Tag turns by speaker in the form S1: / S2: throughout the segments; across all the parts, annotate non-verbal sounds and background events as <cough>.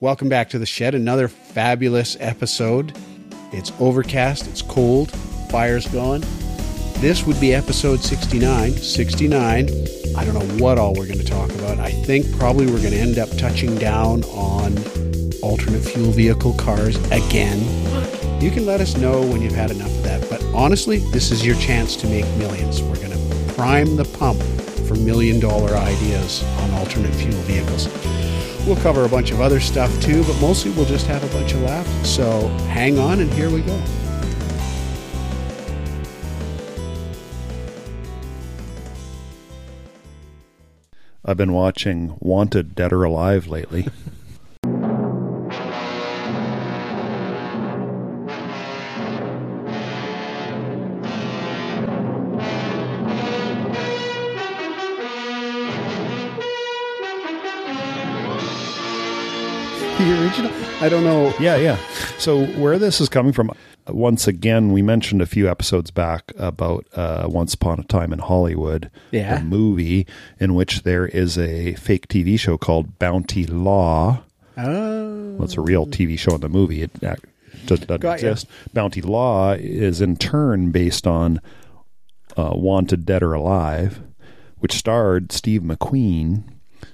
S1: Welcome back to the shed. Another fabulous episode. It's overcast, it's cold, fire's going. This would be episode 69. 69. I don't know what all we're going to talk about. I think probably we're going to end up touching down on alternate fuel vehicle cars again. You can let us know when you've had enough of that. But honestly, this is your chance to make millions. We're going to prime the pump for million dollar ideas on alternate fuel vehicles. We'll cover a bunch of other stuff too, but mostly we'll just have a bunch of laughs. So hang on, and here we go.
S2: I've been watching Wanted Dead or Alive lately. <laughs>
S1: I don't know.
S2: yeah, yeah. So where this is coming from, once again, we mentioned a few episodes back about uh, Once Upon a Time in Hollywood,
S1: Yeah.
S2: the movie in which there is a fake TV show called Bounty Law.
S1: Oh.
S2: Well, it's a real TV show in the movie. It doesn't
S1: ya.
S2: exist. Bounty Law is in turn based on uh, Wanted Dead or Alive, which starred Steve McQueen.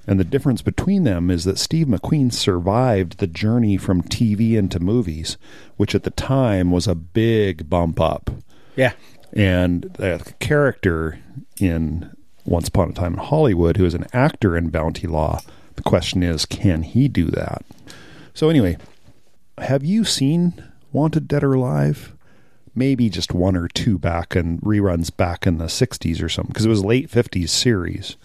S2: And the difference between them is that Steve McQueen survived the journey from TV into movies, which at the time was a big bump up.
S1: Yeah.
S2: And the character in Once Upon a Time in Hollywood, who is an actor in Bounty Law, the question is, can he do that? So, anyway, have you seen Wanted Dead or Alive? Maybe just one or two back and reruns back in the 60s or something, because it was a late 50s series.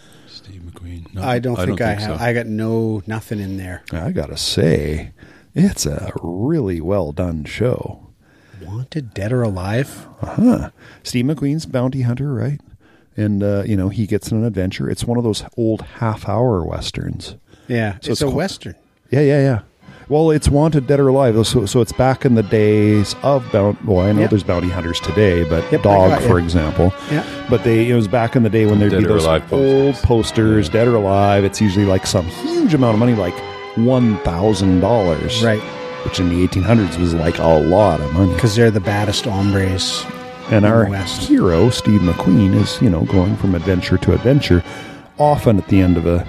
S3: Steve McQueen. No,
S1: I don't think I, have.
S3: so.
S1: I got no nothing in there.
S2: I gotta say, it's a really well done show.
S1: Wanted, dead or alive?
S2: Uh Huh. Steve McQueen's bounty hunter, right? And uh, you know he gets in an adventure. It's one of those old half-hour westerns.
S1: Yeah,
S2: So
S1: it's,
S2: it's
S1: a
S2: called-
S1: western.
S2: Yeah, yeah, yeah. Well, it's Wanted Dead or Alive, so so it's back in the days of bounty. Well, I know
S1: Yep.
S2: there's bounty hunters today, but
S1: Yep,
S2: Dog,
S1: got
S2: for
S1: you.
S2: example.
S1: Yeah.
S2: But they it was back in the day when there'd
S3: Dead
S2: be those
S3: Alive
S2: old
S3: posters.
S2: posters, Dead or Alive. It's usually like some huge amount of money, like one thousand dollars,
S1: Right,
S2: Which in the 1800s was like a lot of money.
S1: because they're the baddest hombres.
S2: And
S1: in
S2: our
S1: the West.
S2: hero, Steve McQueen, is, you know, going from adventure to adventure. Often at the end of a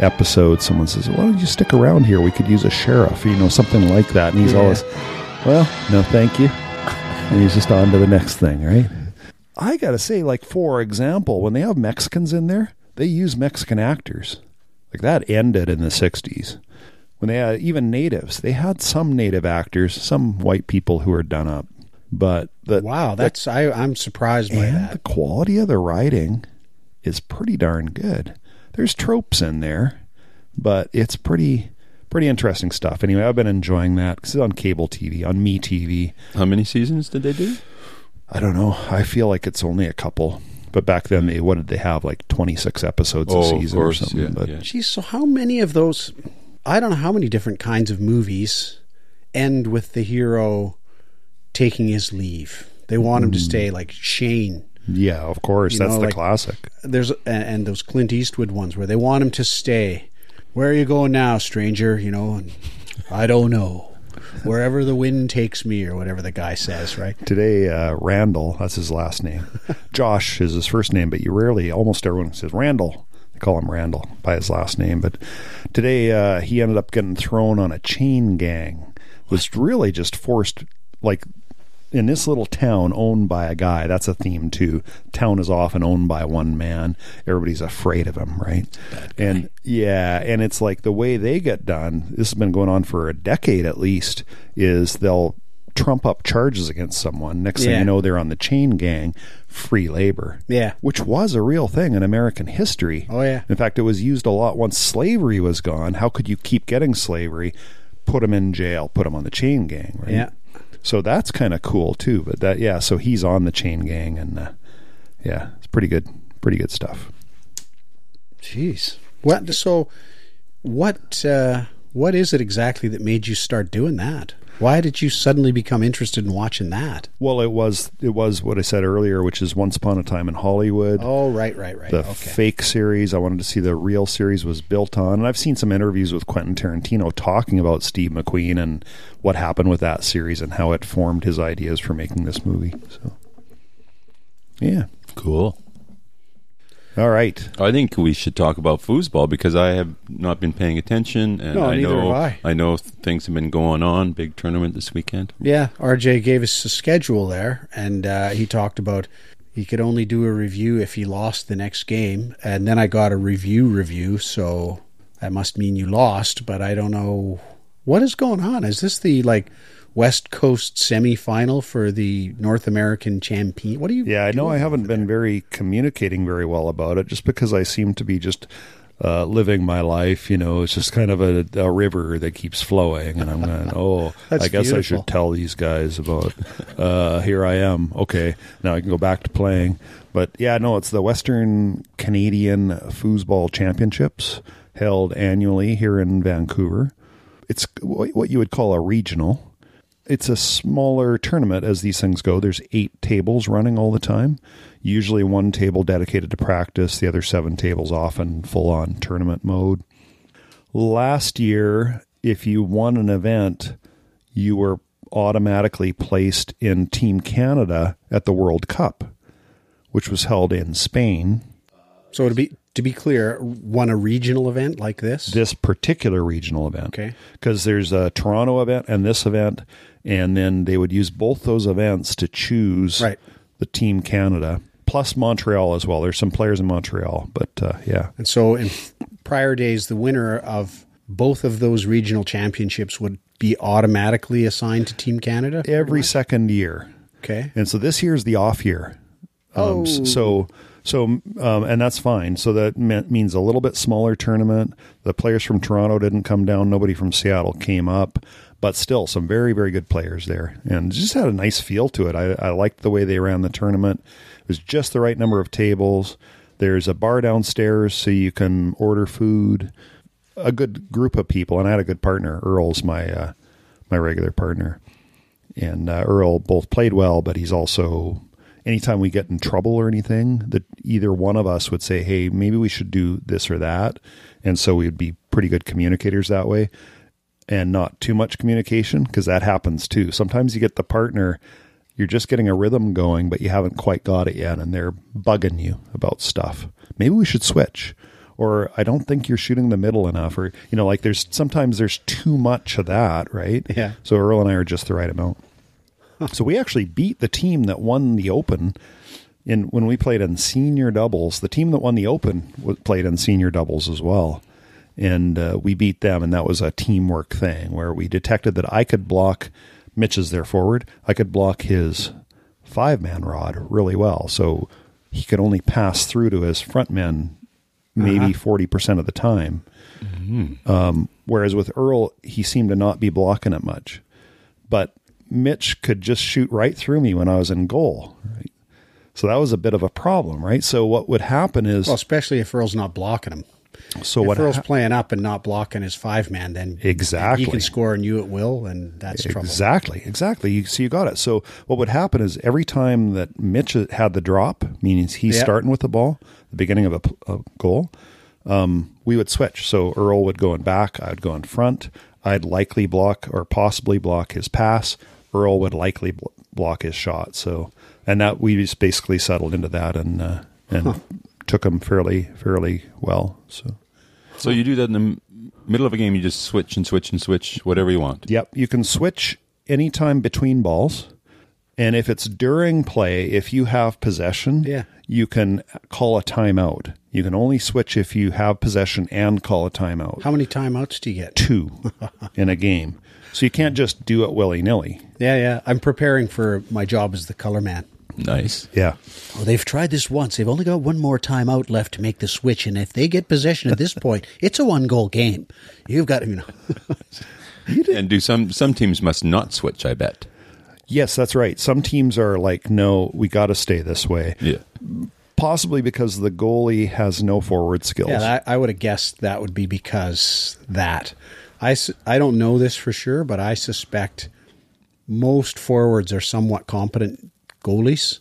S2: episode, someone says, Why don't you stick around here? We could use a sheriff, you know, something like that. And he's
S1: Yeah.
S2: always, Well, no, thank you. <laughs> And he's just on to the next thing, right? I got to say, like, for example, when they have Mexicans in there, they use Mexican actors. Like, that ended in the 60s. When they had even natives, they had some native actors, some white people who were done up. But the,
S1: Wow, that's I. I'm surprised by
S2: and
S1: that.
S2: the quality of the writing is pretty darn good. There's tropes in there, but it's pretty pretty interesting stuff. Anyway, I've been enjoying that 'cause it's on cable TV, on Me TV.
S3: How many seasons did they do?
S2: I don't know. I feel like it's only a couple, but back then they what did they have like 26 episodes a
S3: Oh, of
S2: season
S3: course,
S2: or something.
S3: yeah,
S2: but
S3: yeah.
S1: Geez, so how many of those? I don't know how many different kinds of movies end with the hero taking his leave. They want him to hmm. stay, like Shane.
S2: Yeah, of course,
S1: You
S2: that's
S1: know,
S2: the
S1: like-
S2: classic.
S1: There's and, and those Clint Eastwood ones where they want him to stay. Where are you going now, stranger? You know, and I don't know. Wherever the wind takes me, or whatever the guy says, right?
S2: Today, uh, Randall, that's his last name. <laughs> Josh is his first name, but you rarely, almost everyone says Randall. They call him Randall by his last name. But today, uh, he ended up getting thrown on a chain gang. Was really just forced, like, in this little town owned by a guy. That's a theme too. Town is often owned by one man. Everybody's afraid of him, right? And yeah, and it's like the way they get done. This has been going on for a decade at least. Is they'll trump up charges against someone. Next thing you know, they're on the chain gang, free labor.
S1: Yeah.
S2: Which was a real thing in American history.
S1: Oh, yeah.
S2: In fact, it was used a lot once slavery was gone. How could you keep getting slavery? Put them in jail, put them on the chain gang, right?
S1: Yeah.
S2: So that's kind of cool too. But that, yeah, so he's on the chain gang, and uh, yeah, it's pretty good, pretty good stuff.
S1: Jeez. What? So, what? Uh, what is it exactly that made you start doing that? Why did you suddenly become interested in watching that?
S2: Well, it was it was what I said earlier, which is Once Upon a Time in Hollywood.
S1: Oh, right, right, right.
S2: the
S1: okay.
S2: fake series. I wanted to see the real series was built on. And I've seen some interviews with Quentin Tarantino talking about Steve McQueen and what happened with that series and how it formed his ideas for making this movie. So, yeah.
S3: Cool.
S2: All right.
S3: I think we should talk about foosball because I have not been paying attention, and
S1: No,
S3: I
S1: neither
S3: know
S1: have I.
S3: know things have been going on. Big tournament this weekend.
S1: Yeah, RJ gave us a schedule there, and uh, he talked about he could only do a review if he lost the next game. And then I got a review review, so that must mean you lost, but I don't know what is going on. Is this the like West Coast semifinal for the North American champion? What do you?
S2: Yeah, I know I haven't been
S1: there?
S2: very communicating very well about it just because I seem to be just uh, living my life. You know, it's just kind of a, a river that keeps flowing. And I'm going, <laughs> oh, I guess I should tell these guys about, uh, here I am. Okay, now I can go back to playing. But yeah, no, it's the Western Canadian Foosball Championships held annually here in Vancouver. It's what you would call a regional it's a smaller tournament as these things go. There's eight tables running all the time. Usually one table dedicated to practice, the other seven tables often full on tournament mode. Last year, if you won an event, you were automatically placed in Team Canada at the World Cup, which was held in Spain.
S1: So to be to be clear, won a regional event like this.
S2: This particular regional event.
S1: Okay.
S2: because there's a Toronto event and this event, and then they would use both those events to choose
S1: Right.
S2: the Team Canada plus Montreal as well. There's some players in Montreal, but uh, yeah,
S1: And so in prior days, the winner of both of those regional championships would be automatically assigned to Team Canada.
S2: every second year,
S1: Okay.
S2: and so this year is the off year. Um,
S1: Oh.
S2: so. So, um, and that's fine. So that me- means a little bit smaller tournament. The players from Toronto didn't come down. Nobody from Seattle came up, but still some very, very good players there, and just had a nice feel to it. I, I liked the way they ran the tournament. It was just the right number of tables. There's a bar downstairs, so you can order food. A good group of people, and I had a good partner. Earl's my uh, my regular partner, and uh, Earl both played well, but he's also anytime we get in trouble or anything, that either one of us would say, "Hey, maybe we should do this or that," and so we would be pretty good communicators that way, and not too much communication because that happens too. Sometimes you get the partner, you're just getting a rhythm going, but you haven't quite got it yet, and they're bugging you about stuff. Maybe we should switch. Or I don't think you're shooting the middle enough, or you know, like there's sometimes there's too much of that, right?
S1: Yeah.
S2: So Earl and I are just the right amount. So we actually beat the team that won the Open in when we played in senior doubles. The team that won the Open played in senior doubles as well, and uh, we beat them. And that was a teamwork thing where we detected that I could block Mitch's their forward. I could block his five man rod really well, so he could only pass through to his front men maybe 40 percent of the time. Um, whereas with Earl, he seemed to not be blocking it much. But Mitch could just shoot right through me when I was in goal. Right? So that was a bit of a problem, right? So what would happen is,
S1: Well, especially if Earl's not blocking him.
S2: so
S1: if
S2: what?
S1: Earl's
S2: hap-
S1: playing up and not blocking his five man, then
S2: Exactly.
S1: he can score on you at will, and that's trouble.
S2: Exactly, exactly. You, so you got it. So what would happen is every time that Mitch had the drop, meaning he's
S1: Yeah.
S2: starting with the ball, the beginning of a goal, um, we would switch. So Earl would go in back, I'd go in front. I'd likely block or possibly block his pass. Earl would likely bl- block his shot. So and that we just basically settled into that and uh, and took him fairly fairly well. So.
S3: So you do that in the m- middle of a game. You just switch and switch and switch whatever you want.
S2: Yep, you can switch anytime between balls. And if it's during play, if you have possession,
S1: Yeah.
S2: you can call a timeout. You can only switch if you have possession and call a timeout.
S1: How many timeouts do you get?
S2: Two <laughs> in a game. So you can't just do it willy nilly.
S1: Yeah, yeah. I'm preparing for my job as the color man.
S3: Nice.
S2: Yeah.
S1: Well, they've tried this once. They've only got one more timeout left to make the switch, and if they get possession at this <laughs> point, it's a one goal game. You've got you know. <laughs>
S3: And do some some teams must not switch? I bet.
S2: Yes, that's right. Some teams are like, no, we got to stay this way.
S3: Yeah.
S2: Possibly because the goalie has no forward skills.
S1: Yeah, I, I would have guessed that would be because that. I, I don't know this for sure, but I suspect most forwards are somewhat competent goalies,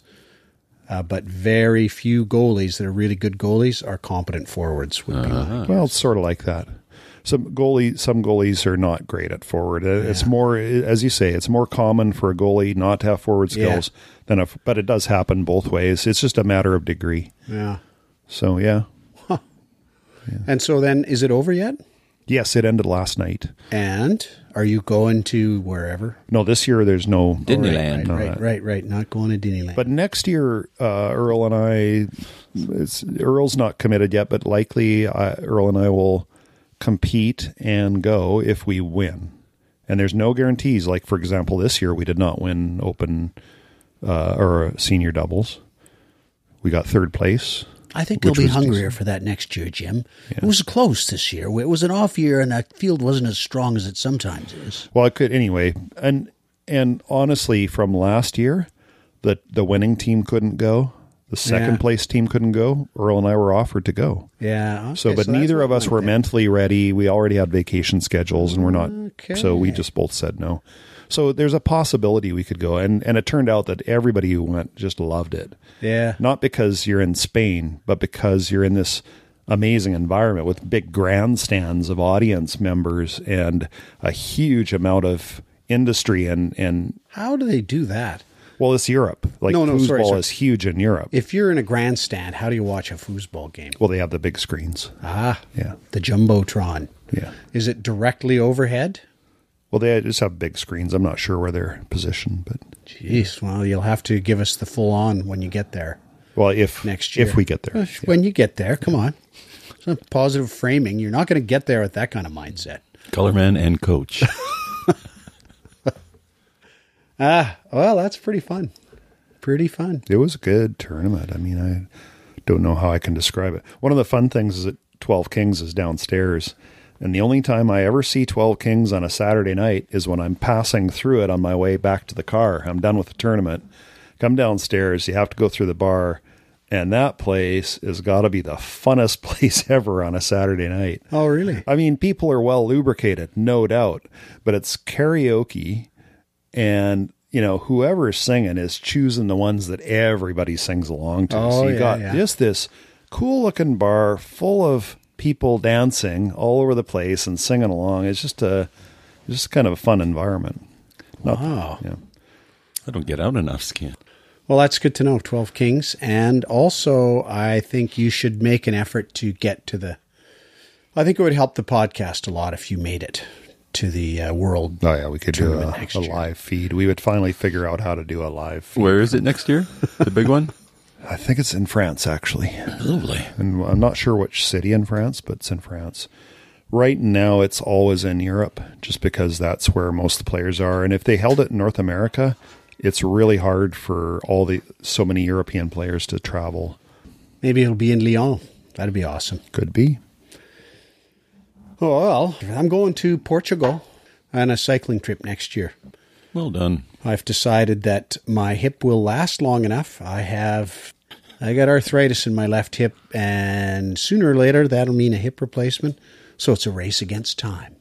S1: uh, but very few goalies that are really good goalies are competent forwards. Would be
S2: Well, it's sort of like that. Some goalie, some goalies are not great at forward. Uh, It's more, as you say, it's more common for a goalie not to have forward
S1: Yeah.
S2: skills than a. But it does happen both ways. It's just a matter of degree.
S1: yeah.
S2: So yeah,
S1: And so then, is it over yet?
S2: yes, it ended last night.
S1: And are you going to wherever?
S2: No, this year there's no.
S3: Disneyland.
S1: Right, right, right, right. Not going to Disneyland.
S2: But next year, uh, Earl and I, it's, Earl's not committed yet, but likely uh, Earl and I will compete and go if we win. And there's no guarantees. Like for example, this year we did not win open uh, or senior doubles. We got third place.
S1: I think they'll be hungrier
S2: decent.
S1: for that next year, Jim. It was close this year. It was an off year, and that field wasn't as strong as it sometimes is.
S2: Well, I could anyway, and and honestly, from last year, the the winning team couldn't go. The second
S1: Yeah.
S2: place team couldn't go. Earl and I were offered to go.
S1: Yeah.
S2: So, but
S1: that's
S2: neither of us were
S1: there.
S2: mentally ready. We already had vacation schedules, and we're not. So we just both said no. So there's a possibility we could go, and and it turned out that everybody who went just loved it.
S1: Yeah.
S2: Not because you're in Spain, but because you're in this amazing environment with big grandstands of audience members and a huge amount of industry and and
S1: How do they do that?
S2: Well, it's Europe. Like
S1: No, no,
S2: foosball
S1: sorry, sorry.
S2: is huge in Europe.
S1: If you're in a grandstand, how do you watch a foosball game?
S2: well, they have the big screens.
S1: Ah,
S2: Yeah,
S1: the jumbotron.
S2: yeah.
S1: Is it directly overhead?
S2: Well, they just have big screens. I'm not sure where they're positioned, but
S1: Jeez. Well, you'll have to give us the full on when you get there
S2: well, if
S1: next year.
S2: if we get there,
S1: When you get there, come on. It's a positive framing. You're not going to get there with that kind of mindset.
S3: Colorman and coach. <laughs>
S1: Ah, well, that's pretty fun. Pretty fun.
S2: it was a good tournament. I mean, I don't know how I can describe it. One of the fun things is that 12 Kings is downstairs. And the only time I ever see 12 Kings on a Saturday night is when I'm passing through it on my way back to the car. I'm done with the tournament. Come downstairs, you have to go through the bar, and that place has got to be the funnest <laughs> place ever on a Saturday night.
S1: Oh, really?
S2: I mean, people are well lubricated, no doubt, but it's karaoke, and you know, whoever is singing is choosing the ones that everybody sings along to.
S1: Oh,
S2: so you
S1: yeah,
S2: got
S1: yeah.
S2: just this cool looking bar full of people dancing all over the place and singing along. It's just a just kind of a fun environment. Not,
S1: Wow.
S2: Yeah.
S3: I don't get out enough, Skin.
S1: Well, that's good to know. 12 Kings. And also, I think you should make an effort to get to the. I think it would help the podcast a lot if you made it to the uh, world.
S2: Oh yeah, we could do a, a live feed. We would finally figure out how to do a live feed.
S3: Where is it next year? The big one? <laughs>
S2: I think it's in France actually.
S3: Lovely.
S2: and I'm not sure which city in France, but it's in France. Right now, it's always in Europe, just because that's where most of the players are. And if they held it in North America, it's really hard for all the so many European players to travel.
S1: Maybe it'll be in Lyon. That'd be awesome.
S2: Could be.
S1: Oh, well, I'm going to Portugal on a cycling trip next year.
S3: Well done.
S1: I've decided that my hip will last long enough. I have I got arthritis in my left hip and sooner or later that'll mean a hip replacement. So it's a race against time.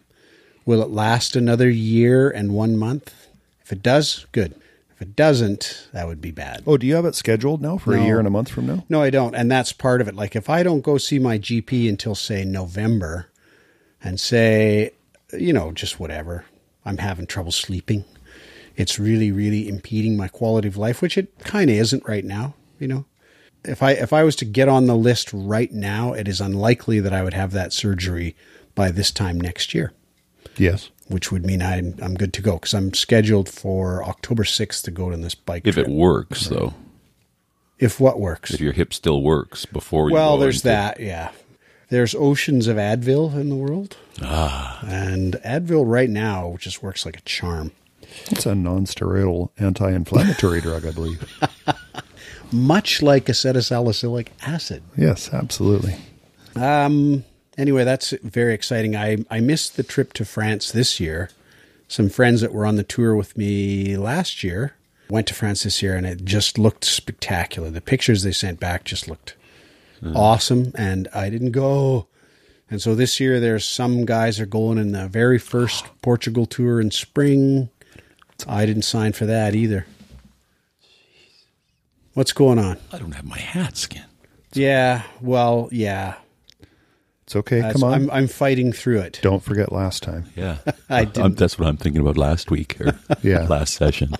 S1: Will it last another year and 1 month? If it does, good. If it doesn't, that would be bad.
S2: Oh, do you have it scheduled now for a year and a month from now?
S1: No, I don't. And that's part of it. Like if I don't go see my GP until say November and say, you know, just whatever, I'm having trouble sleeping. It's really, really impeding my quality of life, which it kind of isn't right now, you know. If I if I was to get on the list right now, it is unlikely that I would have that surgery by this time next year,
S2: Yes.
S1: which would mean I'm I'm good to go because I'm scheduled for October 6th to go on this bike
S3: If
S1: trip.
S3: it works, though.
S1: if what works.
S3: If your hip still works before you
S1: Well, there's
S3: into-
S1: that, yeah. There's oceans of Advil in the world. Ah. And Advil right now just works like a charm.
S2: It's a non-steroidal anti-inflammatory drug, I believe. <laughs>
S1: Much like acetylsalicylic acid.
S2: Yes, absolutely.
S1: Um anyway, that's very exciting. I I missed the trip to France this year. Some friends that were on the tour with me last year went to France this year and it just looked spectacular. The pictures they sent back just looked awesome and I didn't go. And so this year there's some guys are going in the very first <sighs> Portugal tour in spring. I didn't sign for that either. What's going on?
S3: I don't have my hat skin.
S1: Yeah, well, yeah.
S2: It's okay.
S1: That's-
S2: Come on.
S1: I'm I'm fighting through it.
S2: Don't forget last time. <laughs>
S3: Yeah, <laughs>
S1: I didn't.
S3: that's what I'm thinking about last week or <laughs>
S2: Yeah.
S3: last session.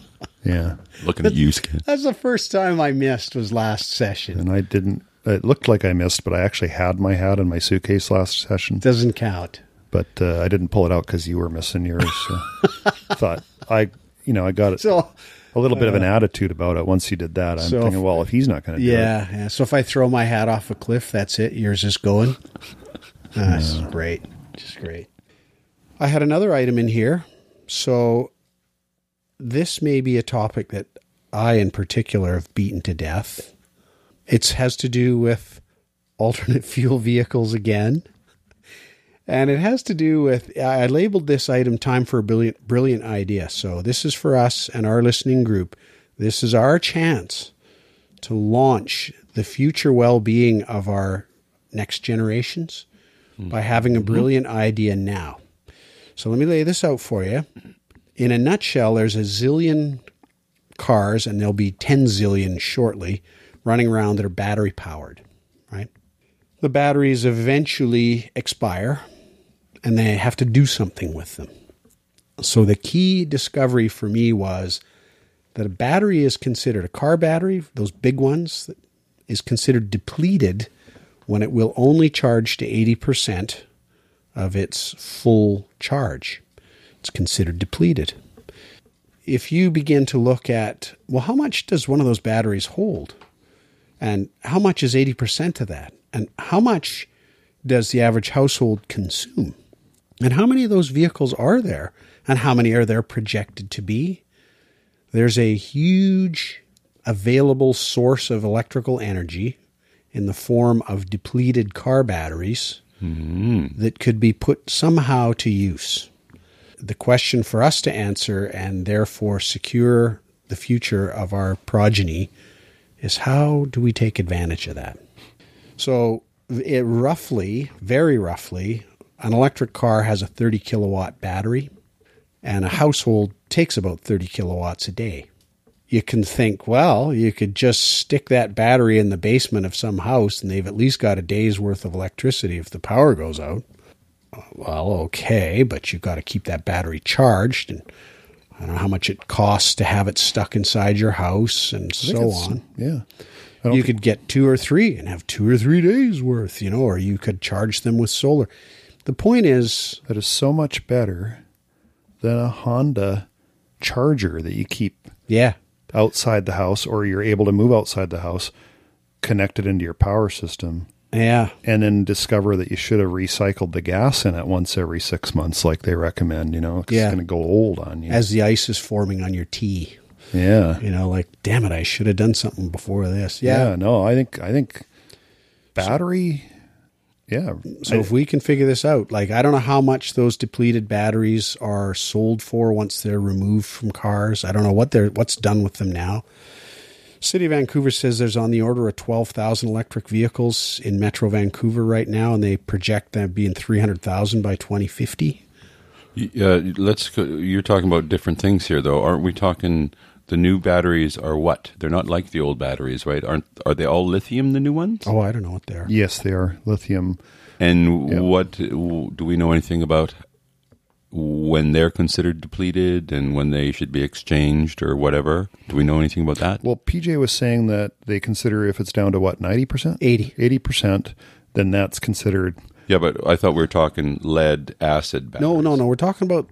S2: Yeah.
S3: Looking at you, skin.
S1: That's the first time I missed was last session.
S2: And I didn't. It looked like I missed, but I actually had my hat in my suitcase last session.
S1: Doesn't count.
S2: But uh, I didn't pull it out because you were missing yours. So <laughs> thought I, you know, I got it.
S1: So
S2: a little bit of an attitude about it once you did that. I'm
S1: So
S2: thinking, well, if he's not going to do it,
S1: yeah, yeah. So if I throw my hat off a cliff, that's it. Yours is going. <laughs> That's great. Just great. I had another item in here. So this may be a topic that I, in particular, have beaten to death. It has to do with alternate <laughs> fuel vehicles again. And it has to do with, I labeled this item Time for a Brilliant, brilliant Idea. So this is for us and our listening group. This is our chance to launch the future well being of our next generations hmm. by having a mm-hmm. brilliant idea now. So let me lay this out for you. In a nutshell, there's a zillion cars, and there'll be 10 zillion shortly, running around that are battery powered, right? The batteries eventually expire, and they have to do something with them. So the key discovery for me was that a battery is considered a car battery, those big ones, is considered depleted when it will only charge to 80% of its full charge. It's considered depleted. If you begin to look at, well, how much does one of those batteries hold? And how much is 80% of that? And how much does the average household consume? And how many of those vehicles are there? And how many are there projected to be? There's a huge available source of electrical energy in the form of depleted car batteries hmm. that could be put somehow to use. The question for us to answer and therefore secure the future of our progeny is how do we take advantage of that? So, it roughly, very roughly, an electric car has a 30 kilowatt battery, and a household takes about 30 kilowatts a day. You can think, well, you could just stick that battery in the basement of some house and they've at least got a day's worth of electricity if the power goes out. Well, okay, but you've got to keep that battery charged and I don't know how much it costs to have it stuck inside your house and so on
S2: Yeah.
S1: You could get two or three and have two or three days worth, you know, or you could charge them with solar. The point is,
S2: that is so much better than a Honda charger that you keep
S1: yeah,
S2: outside the house or you're able to move outside the house, connected into your power system,
S1: yeah,
S2: and then discover that you should have recycled the gas in it once every six months, like they recommend, you know,
S1: Yeah.
S2: it's going to go old on you.
S1: as the ice is forming on your tea,
S2: yeah.
S1: you know, like, damn it, I should have done something before this.
S2: yeah.
S1: Yeah.
S2: No, I think, I think battery, yeah.
S1: So if we can figure this out, like, I don't know how much those depleted batteries are sold for once they're removed from cars. I don't know what they're, what's done with them now. City of Vancouver says there's on the order of 12,000 electric vehicles in Metro Vancouver right now, and they project that being 300,000 by 2050.
S3: Uh, let's. Go, you're talking about different things here, though, aren't we? Talking the new batteries are what? They're not like the old batteries, right? Aren't are they all lithium? The new ones?
S1: Oh, I don't know what they are.
S2: yes, they are lithium.
S3: And
S2: Yeah.
S3: what do we know anything about when they're considered depleted and when they should be exchanged or whatever? Do we know anything about that?
S2: Well, PJ was saying that they consider if it's down to what, 90%?
S1: 80.
S2: 80%, then that's considered
S3: yeah, but I thought we were talking lead acid batteries.
S1: No, no, no. We're talking about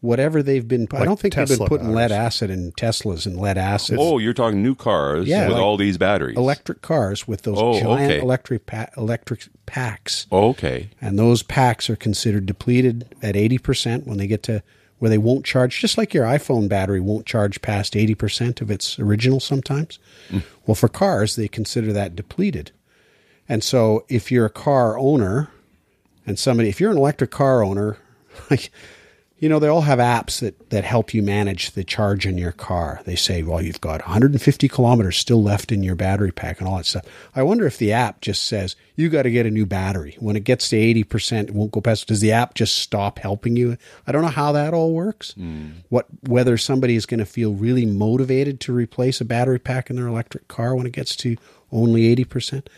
S1: whatever they've been. I don't think they've been putting lead acid in Teslas and lead acid.
S3: Oh, you're talking new cars
S1: Yeah,
S3: with
S1: like
S3: all these batteries.
S1: electric cars with those
S3: Oh,
S1: giant
S3: okay.
S1: electric pa- electric packs,
S3: Oh, okay.
S1: and those packs are considered depleted at eighty percent when they get to where they won't charge. Just like your iPhone battery won't charge past eighty percent of its original sometimes. Hmm. Well, for cars, they consider that depleted, and so if you're a car owner and somebody, if you're an electric car owner, <laughs> like you know, they all have apps that, that help you manage the charge in your car. They say, well, you've got 150 kilometers still left in your battery pack and all that stuff. I wonder if the app just says, you got to get a new battery. When it gets to 80%, it won't go past. Does the app just stop helping you? I don't know how that all works. Hmm. What, whether somebody is going to feel really motivated to replace a battery pack in their electric car when it gets to only 80%.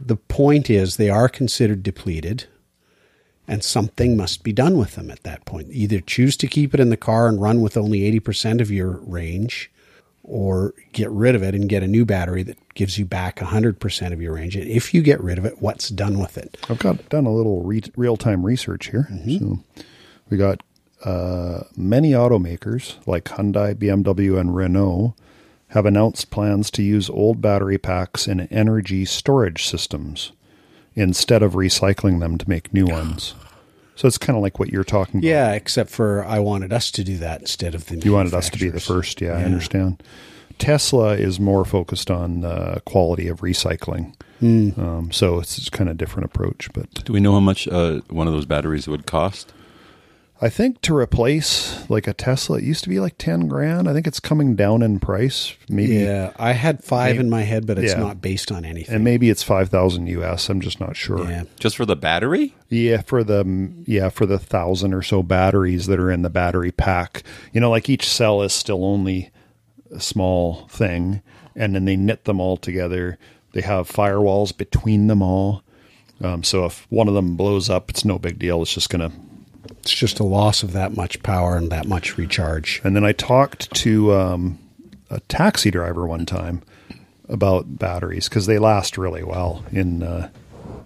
S1: The point is they are considered depleted and something must be done with them at that point. Either choose to keep it in the car and run with only 80% of your range, or get rid of it and get a new battery that gives you back 100% of your range. And if you get rid of it, what's done with it?
S2: I've got done a little re- real time research here. So we got uh, many automakers like Hyundai, BMW, and Renault have announced plans to use old battery packs in energy storage systems instead of recycling them to make new ones. So it's kind of like what you're talking about.
S1: Yeah, except for I wanted us to do that instead of the
S2: You wanted us to be the first. Yeah, I understand. Tesla is more focused on uh, quality of recycling. Um, so it's, it's kind of different approach. But
S3: Do we know how much uh, one of those batteries would cost?
S2: I think to replace like a Tesla, it used to be like 10 grand. I think it's coming down in price. Maybe,
S1: Yeah, I had five
S2: Maybe-
S1: in my head, but it's
S2: yeah.
S1: not based on anything.
S2: and maybe it's 5,000 US. I'm just not sure.
S1: yeah.
S3: Just for the battery?
S2: Yeah, for the yeah for the thousand or so batteries that are in the battery pack, you know, like each cell is still only a small thing, and then they knit them all together. They have firewalls between them all, um, so if one of them blows up, it's no big deal. It's just gonna.
S1: It's just a loss of that much power and that much recharge.
S2: And then I talked to um, a taxi driver one time about batteries because they last really well in uh,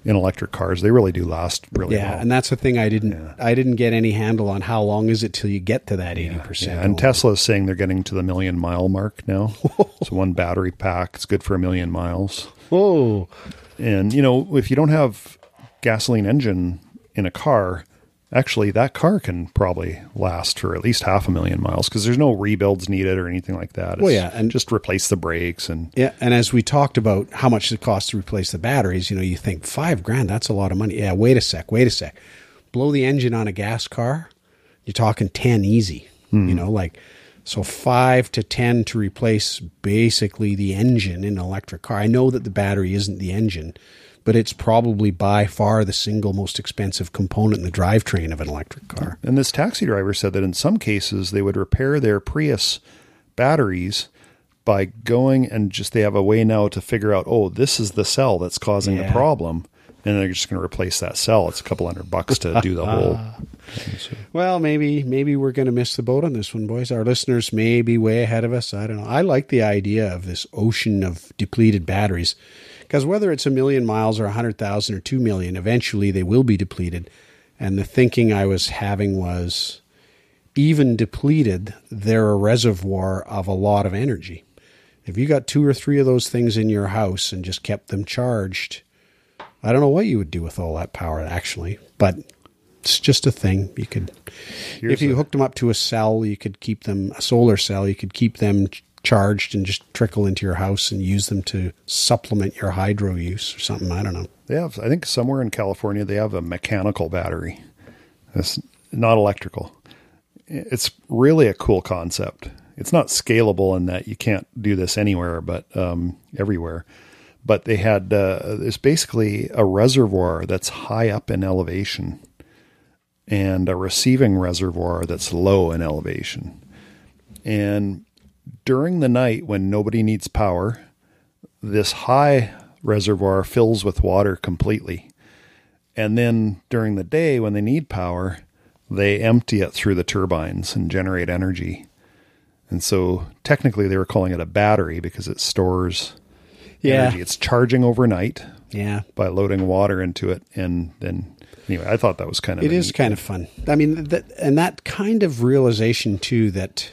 S2: in electric cars. They really do last really
S1: Yeah,
S2: well.
S1: Yeah, and that's the thing I didn't I didn't get any handle on how long is it till you get to that 80%.
S2: Yeah, and Tesla is saying they're getting to the million mile mark now. <laughs> so one battery pack It's good for a million miles.
S1: Oh,
S2: And you know, if you don't have gasoline engine in a car, actually that car can probably last for at least half a million miles because there's no rebuilds needed or anything like that. It's
S1: Well, yeah, and-
S2: just replace the brakes and
S1: Yeah, and as we talked about how much it costs to replace the batteries, you know, you think five grand, that's a lot of money. Yeah, wait a sec, wait a sec. Blow the engine on a gas car, you're talking 10 easy. Hmm. You know, like, so five to 10 to replace basically the engine in an electric car. I know that the battery isn't the engine, but it's probably by far the single most expensive component in the drivetrain of an electric car.
S2: And this taxi driver said that in some cases they would repair their Prius batteries by going and just they have a way now to figure out, oh, this is the cell that's causing the problem. And they're just going to replace that cell. It's a couple hundred bucks to do the whole. <laughs> thing. So-
S1: Well, maybe maybe we're going to miss the boat on this one, boys. Our listeners may be way ahead of us. I don't know. I like the idea of this ocean of depleted batteries because whether it's a million miles or a hundred thousand or two million, eventually they will be depleted. And the thinking I was having was, even depleted, they're a reservoir of a lot of energy. If you got two or three of those things in your house and just kept them charged, I don't know what you would do with all that power actually, but it's just a thing. You could,
S2: Here's
S1: if you
S2: a-
S1: hooked them up to a cell, you could keep them a solar cell. You could keep them charged and just trickle into your house and use them to supplement your hydro use or something. I don't know.
S2: They have, I think, somewhere in California, they have a mechanical battery. It's not electrical. It's really a cool concept. It's not scalable in that you can't do this anywhere, but um, everywhere. But they had uh, it's basically a reservoir that's high up in elevation, and a receiving reservoir that's low in elevation. And during the night when nobody needs power, this high reservoir fills with water completely. And then during the day, when they need power, they empty it through the turbines and generate energy. And so technically, they were calling it a battery because it stores
S1: Yeah.
S2: energy. It's charging overnight
S1: Yeah.
S2: by loading water into it. And then, anyway, I thought that was kind of
S1: It is
S2: a
S1: is
S2: neat-
S1: kind of fun. I mean, that, and that kind of realization too that,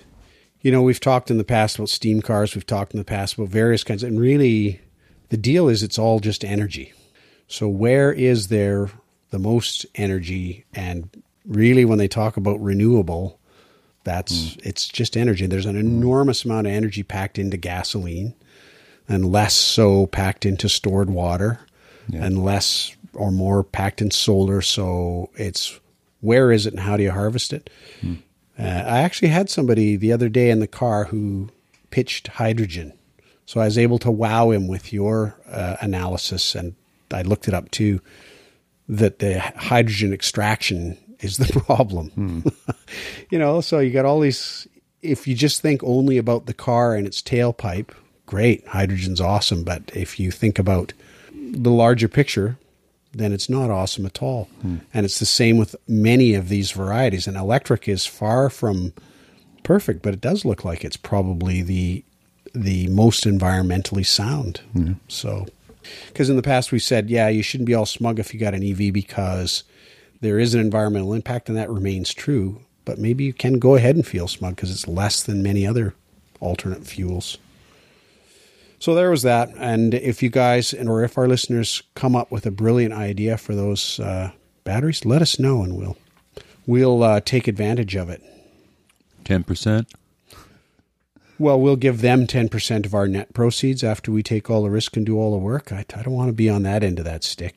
S1: you know, we've talked in the past about steam cars, we've talked in the past about various kinds, and really, the deal is it's all just energy. So where is there the most energy? And really, when they talk about renewable, that's hmm. it's just energy. There's an enormous amount of energy packed into gasoline, and less so packed into stored water, and less or more packed in solar. So it's where is it and how do you harvest it? Hmm. Uh, I actually had somebody the other day in the car who pitched hydrogen. So I was able to wow him with your uh, analysis, and I looked it up too. That the hydrogen extraction is the <laughs> problem. <laughs> you know, so you got all these. If you just think only about the car and its tailpipe, great, hydrogen's awesome. But if you think about the larger picture, then it's not awesome at all. And it's the same with many of these varieties. And electric is far from perfect, but it does look like it's probably the the most environmentally sound. So, because in the past we said, yeah, you shouldn't be all smug if you got an EV because there is an environmental impact, and that remains true. But maybe you can go ahead and feel smug because it's less than many other alternate fuels. So there was that. And if you guys and or if our listeners come up with a brilliant idea for those uh, batteries, let us know, and we'll we'll uh, take advantage of it.
S3: Ten percent.
S1: Well, we'll give them 10% of our net proceeds after we take all the risk and do all the work. I, I don't want to be on that end of that stick.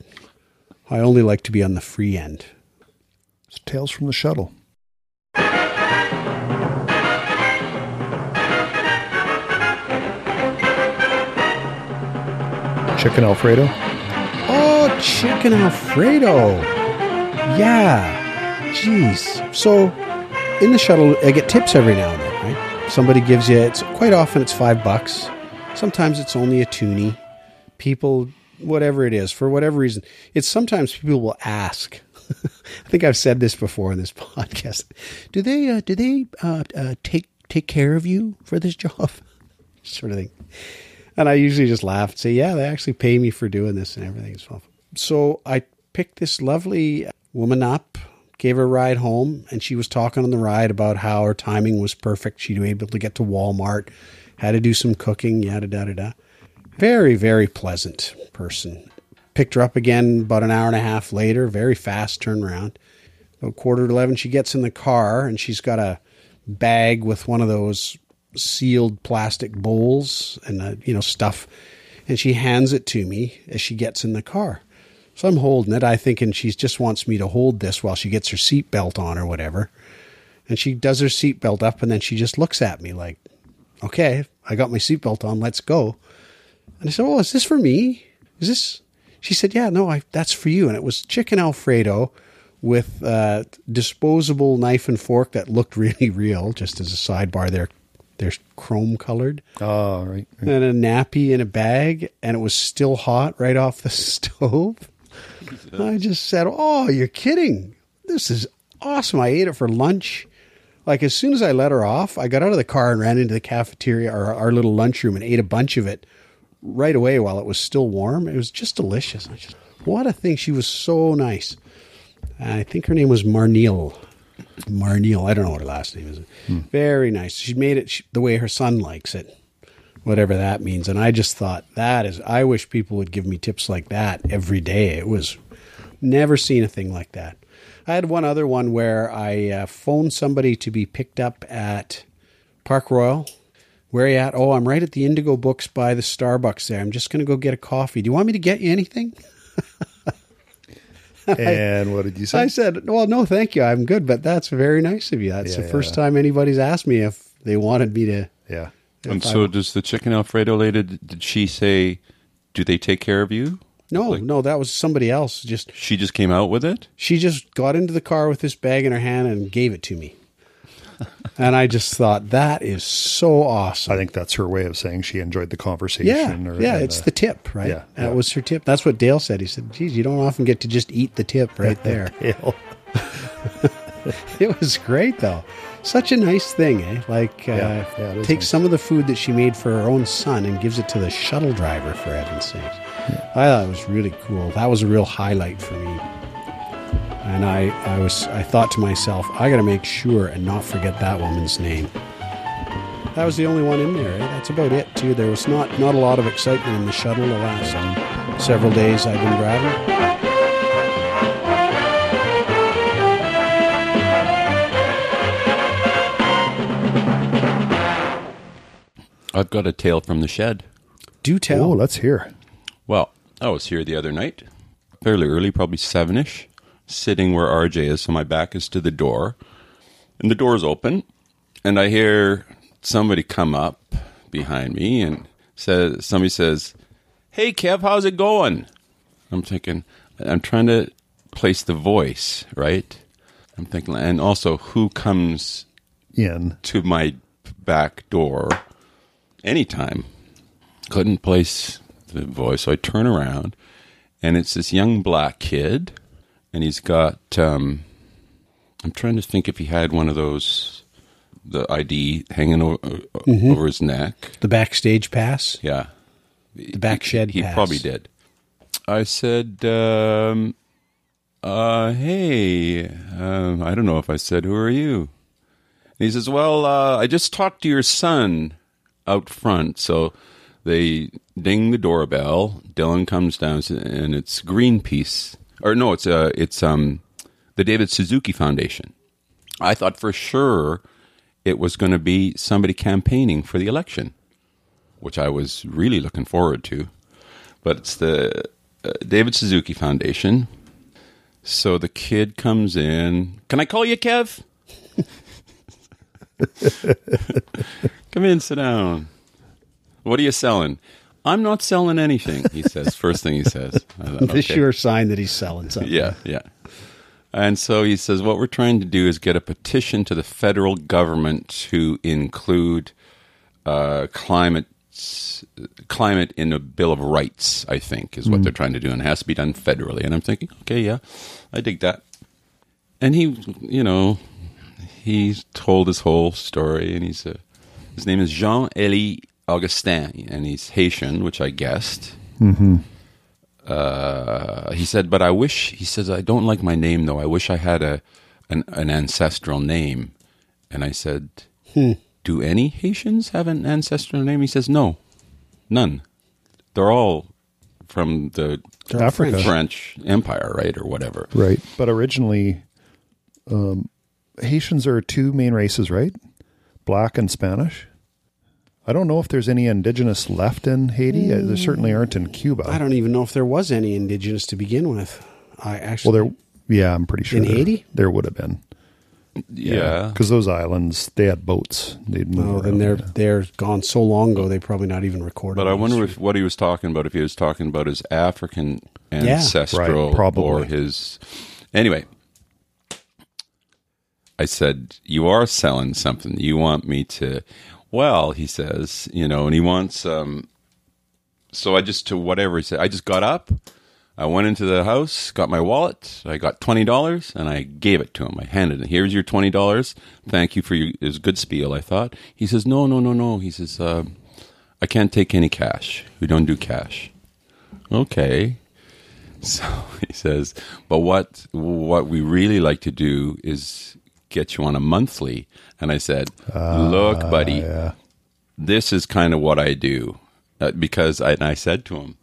S1: I only like to be on the free end.
S2: It's Tales from the Shuttle. Chicken Alfredo.
S1: Oh, chicken Alfredo. Yeah. Jeez. So in the shuttle, I get tips every now and then, right? Somebody gives you, it's quite often it's five bucks. Sometimes it's only a toonie. People, whatever it is, for whatever reason, it's sometimes people will ask. <laughs> I think I've said this before in this <laughs> podcast. Do they, uh, do they uh, uh, take take care of you for this job? <laughs> sort of thing. And I usually just laugh and say, yeah, they actually pay me for doing this and everything. So, so I picked this lovely woman up, gave her a ride home, and she was talking on the ride about how her timing was perfect. She'd be able to get to Walmart, had to do some cooking, yada, da, da, da. Very, very pleasant person. Picked her up again about an hour and a half later, very fast turnaround. About quarter to 11, she gets in the car and she's got a bag with one of those sealed plastic bowls and uh, you know stuff and she hands it to me as she gets in the car. So i'm holding it i think and she just wants me to hold this while she gets her seatbelt on or whatever. And she does her seatbelt up and then she just looks at me like okay i got my seatbelt on let's go. And i said oh is this for me? Is this she said yeah no I, that's for you. And it was chicken alfredo with uh, disposable knife and fork that looked <laughs> really real just as a sidebar there they're chrome colored.
S2: Oh, right. right.
S1: and a nappy in a bag and it was still hot right off the <laughs> stove. I just said oh you're kidding. This is awesome. I ate it for lunch. Like as soon as i let her off i got out of the car and ran into the cafeteria or our little lunchroom and ate a bunch of it right away while it was still warm. It was just delicious. Just, what a thing. She was so nice. I think her name was marneel Marneel. I don't know what her last name is. Very nice. She made it sh the way her son likes it, whatever that means. And I just thought that is. I wish people would give me tips like that every day. It was never seen a thing like that. I had one other one where I uh, phoned somebody to be picked up at Park Royal. Where are you at? Oh, I'm right at the Indigo Books by the Starbucks there. I'm just going to go get a coffee. Do you want me to get you anything? <laughs> <laughs>
S2: And what did you say?
S1: I said, "Well, no, thank you. I'm good, but that's very nice of you. That's
S2: Yeah,
S1: the first
S2: yeah.
S1: time anybody's asked me if they wanted me to."
S2: yeah.
S3: And
S1: I-
S3: so, does the chicken Alfredo lady? Did she say, "Do they take care of you"?
S1: No,
S3: Like-
S1: no, that was somebody else. Just
S3: She just came out with it.
S1: she just got into the car with this bag in her hand and gave it to me, and I just thought that is so awesome.
S2: I think that's her way of saying she enjoyed the conversation.
S1: yeah,
S2: or,
S1: yeah, it's
S2: uh,
S1: the tip, right?
S2: yeah,
S1: that
S2: yeah.
S1: was her tip. That's what Dale said. He said, "Geez, you don't often get to just eat the tip right <laughs> there." <laughs> it was great though. Such a nice thing, eh? Like, uh,
S2: Yeah, yeah,
S1: takes
S2: nice.
S1: some of the food that she made for her own son and gives it to the shuttle driver, for heaven's sakes. I thought it was really cool. That was a real highlight for me. And I, I was, I thought to myself, I got to make sure and not forget that woman's name. That was the only one in there. Eh? That's about it, too. There was not, not a lot of excitement in the shuttle the last several days I've been driving.
S3: I've got a tale from the shed.
S1: Do tell.
S2: Oh, let's hear.
S3: Well, I was here the other night, fairly early, probably seven ish. Sitting where RJ is, so my back is to the door, and the door's open, and I hear somebody come up behind me and says somebody says, "Hey Kev, how's it going?" I'm thinking I'm trying to place the voice, right? I'm thinking and also who comes
S2: In.
S3: to my back door anytime. Couldn't place the voice, so I turn around, and it's this young black kid, and he's got. Um, I'm trying to think if he had one of those, the ID hanging o- o- over his neck.
S1: The backstage pass.
S3: Yeah,
S1: The back shed
S3: he
S1: pass.
S3: probably did. I said, um, uh, "Hey, um, I don't know if I said who are you." And he says, "Well, uh, I just talked to your son out front, so they ding the doorbell. Dylan comes down, and it's Greenpeace, or no, it's uh, it's um, the David Suzuki Foundation. I thought for sure it was going to be somebody campaigning for the election, which I was really looking forward to. But it's the uh, David Suzuki Foundation. So the kid comes in. Can I call you Kev? <laughs> Come in, sit down. What are you selling? I'm not selling anything, he says. <laughs> First thing he says. I thought,
S1: The
S3: okay.
S1: sure sign that he's selling something.
S3: Yeah, yeah. And so he says, what we're trying to do is get a petition to the federal government to include uh, climate climate in a bill of rights. I think is what they're trying to do, and it has to be done federally. And I'm thinking, okay, yeah, I dig that. And he, you know, he told his whole story, and he's a, his name is Jean Elie Augustin, and he's Haitian, which I guessed uh, he said, but I wish, he says, I don't like my name though. I wish I had a an, an ancestral name. And I said, do any Haitians have an ancestral name? He says, no, none. They're all from the
S1: They're
S2: Africa.
S3: French Empire, right? Or whatever.
S2: Right. But originally, um, Haitians are two main races, right? Black and Spanish. I don't know if there's any indigenous left in Haiti. Uh, There certainly aren't in Cuba.
S1: I don't even know if there was any indigenous to begin with. I actually.
S2: well, there. Yeah, I'm pretty sure
S1: In
S2: there,
S1: Haiti?
S2: there would have been.
S3: Yeah.
S2: because those islands they had boats. They'd move.
S1: Oh, then they're they're gone so long ago. They probably not even recorded.
S3: But I wonder if what he was talking about, if he was talking about his African ancestral
S2: Right, probably.
S3: or his. Anyway, I said, You are selling something. You want me to. Well, he says, you know, and he wants. um So I just, to whatever he said, I just got up. I went into the house, got my wallet. I got twenty dollars, and I gave it to him. I handed it. Here's your twenty dollars. Thank you for your. It was good spiel. I thought. He says, "No, no, no, no." He says, uh, "I can't take any cash. We don't do cash." Okay. <laughs> So he says, "But what what we really like to do is get you on a monthly." And I said, "Look, buddy,
S2: yeah.
S3: this is kind of what I do uh, because I, and I said to him,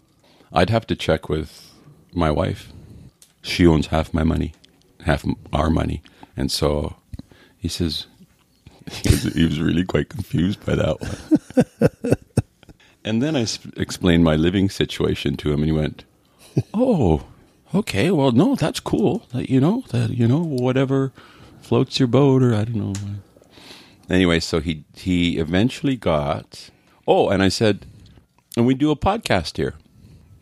S3: I'd have to check with my wife. She owns half my money, half our money, and so he says <laughs> he was, he was really quite confused by that one. <laughs> and then I sp- explained my living situation to him, and he went, "Oh, okay. Well, no, that's cool. That you know that you know whatever floats your boat, or I don't know." Anyway, so he he eventually got. Oh, and I said, and we do a podcast here.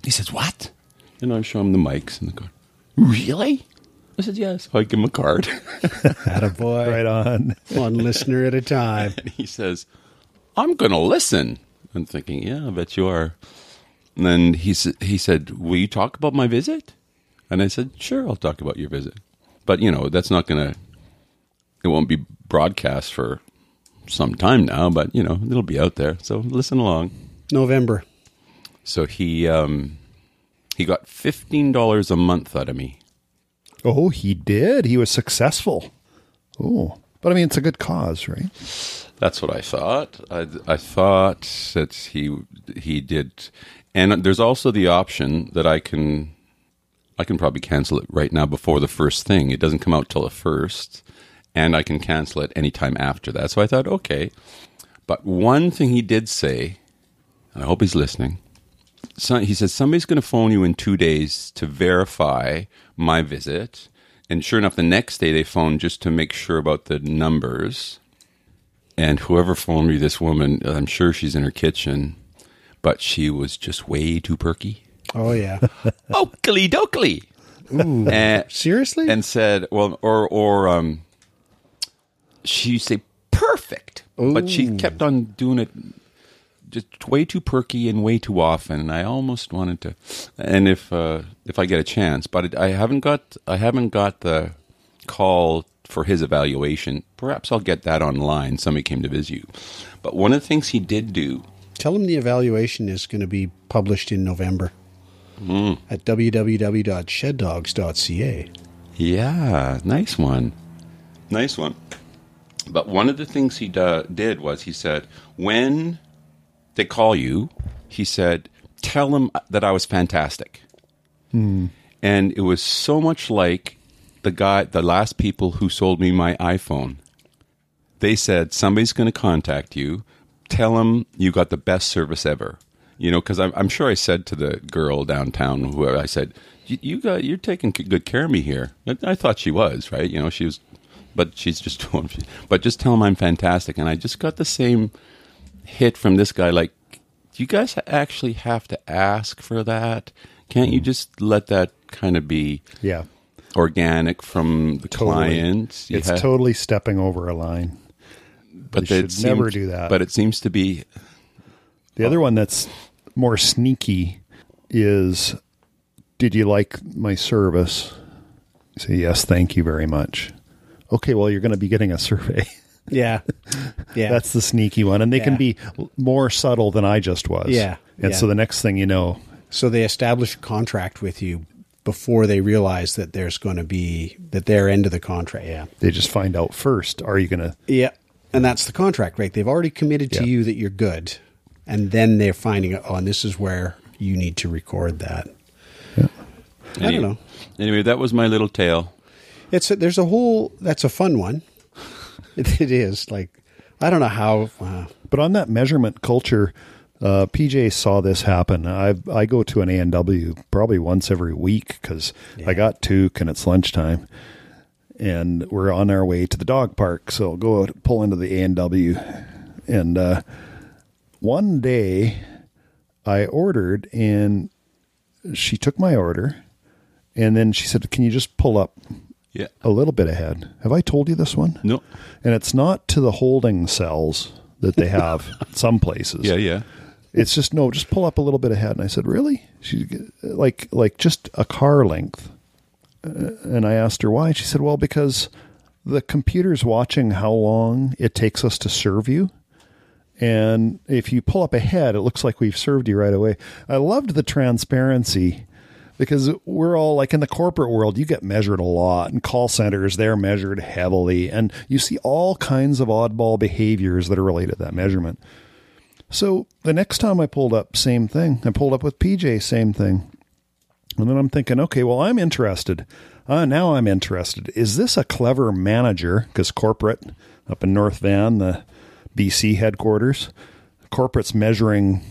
S3: He says, "What?" And I show him the mics and the card. Really? I said, "Yes." So I give him a card, <laughs>
S1: boy.
S2: Right on.
S1: One listener at a time.
S3: and <laughs> he says, "I'm going to listen." I'm thinking, "Yeah, I bet you are." And then he s- he said, "Will you talk about my visit?" And I said, "Sure, I'll talk about your visit." But you know, that's not going to. It won't be broadcast for some time now, but you know, it'll be out there. So listen along.
S1: November.
S3: So he um, he got fifteen dollars a month out of me.
S2: Oh, he did. He was successful. Oh, but I mean, it's a good cause, right?
S3: That's what I thought. I, I thought that he he did, and there's also the option that I can I can probably cancel it right now before the first thing. It doesn't come out till the first, and I can cancel it anytime after that. So I thought, okay. But one thing he did say, and I hope he's listening. So he says somebody's going to phone you in two days to verify my visit, And sure enough, the next day they phoned just to make sure about the numbers. And whoever phoned me, this woman, I'm sure she's in her kitchen, but she was just way too perky.
S1: Oh yeah. <laughs>
S3: Oakley dokley. And,
S1: Seriously?
S3: and said, well, or, or, um, she used to say perfect, but she kept on doing it just way too perky and way too often. And I almost wanted to, and if, uh, if I get a chance, but it, I haven't got, I haven't got the call for his evaluation. Perhaps I'll get that online. Somebody came to visit you. But one of the things he did do,
S1: Tell him the evaluation is going to be published in November
S3: Mm.
S1: at www.sheddogs.ca.
S3: Yeah, nice one. Nice one. But one of the things he do, did was he said, when they call you, he said, tell them uh, that I was fantastic. Hmm. And it was so much like the guy, the last people who sold me my iPhone. They said, somebody's going to contact you. Tell them you got the best service ever. You know, because I'm, I'm sure I said to the girl downtown, whoever I said, you, you got, you're taking good care of me here. I, I thought she was right. You know, she was, but she's just <laughs> doing. But just tell them I'm fantastic. And I just got the same hit from this guy. Like, do you guys actually have to ask for that? Can't you mm. just let that kind of be
S2: Yeah.
S3: organic from the
S2: Totally.
S3: clients? You
S2: It's
S3: ha-
S2: totally stepping over a line.
S3: but it
S2: should never
S3: seems-
S2: do that.
S3: But it seems to be
S2: The other one that's more sneaky is Did you like my service? You say, Yes, thank you very much. Okay, well, you're going to be getting a survey. <laughs>
S1: Yeah. Yeah.
S2: That's the sneaky one. And they can be more subtle than I just was.
S1: Yeah,
S2: And
S1: yeah.
S2: so the next thing you know,
S1: so they establish a contract with you before they realize that there's going to be that their end of the contract. Yeah.
S2: they just find out first are you going to.
S1: Yeah. And that's the contract, right? They've already committed to
S2: Yeah.
S1: you that you're good. And then they're finding out, oh, and this is where you need to record that. Yeah. I don't know.
S3: Anyway, that was my little tale.
S1: It's a, there's a whole that's a fun one. <laughs> It, it is like I don't know how. Uh,
S2: But on that measurement culture, uh, PJ saw this happen. I I go to an A and W probably once every week because I got Tuke and it's lunchtime, and we're on our way to the dog park. So I'll go out, pull into the A and W, and uh, one day I ordered and she took my order, and then she said, "Can you just pull up
S3: Yeah.
S2: a little bit ahead?" Have I told you this one?
S3: No.
S2: and it's not to the holding cells that they have <laughs> some places.
S3: Yeah, yeah.
S2: It's just no, just pull up a little bit ahead. And I said, really? She like like just a car length. Uh, and I asked her why. She said, well, because the computer's watching how long it takes us to serve you. And if you pull up ahead, it looks like we've served you right away. I loved the transparency because we're all like in the corporate world, you get measured a lot, and call centers, they're measured heavily, and you see all kinds of oddball behaviors that are related to that measurement. So the next time I pulled up, same thing. I pulled up with PJ, same thing. And then I'm thinking, okay, well, I'm interested. Uh, now I'm interested. Is this a clever manager? Because corporate up in North Van, the BC headquarters, corporate's measuring,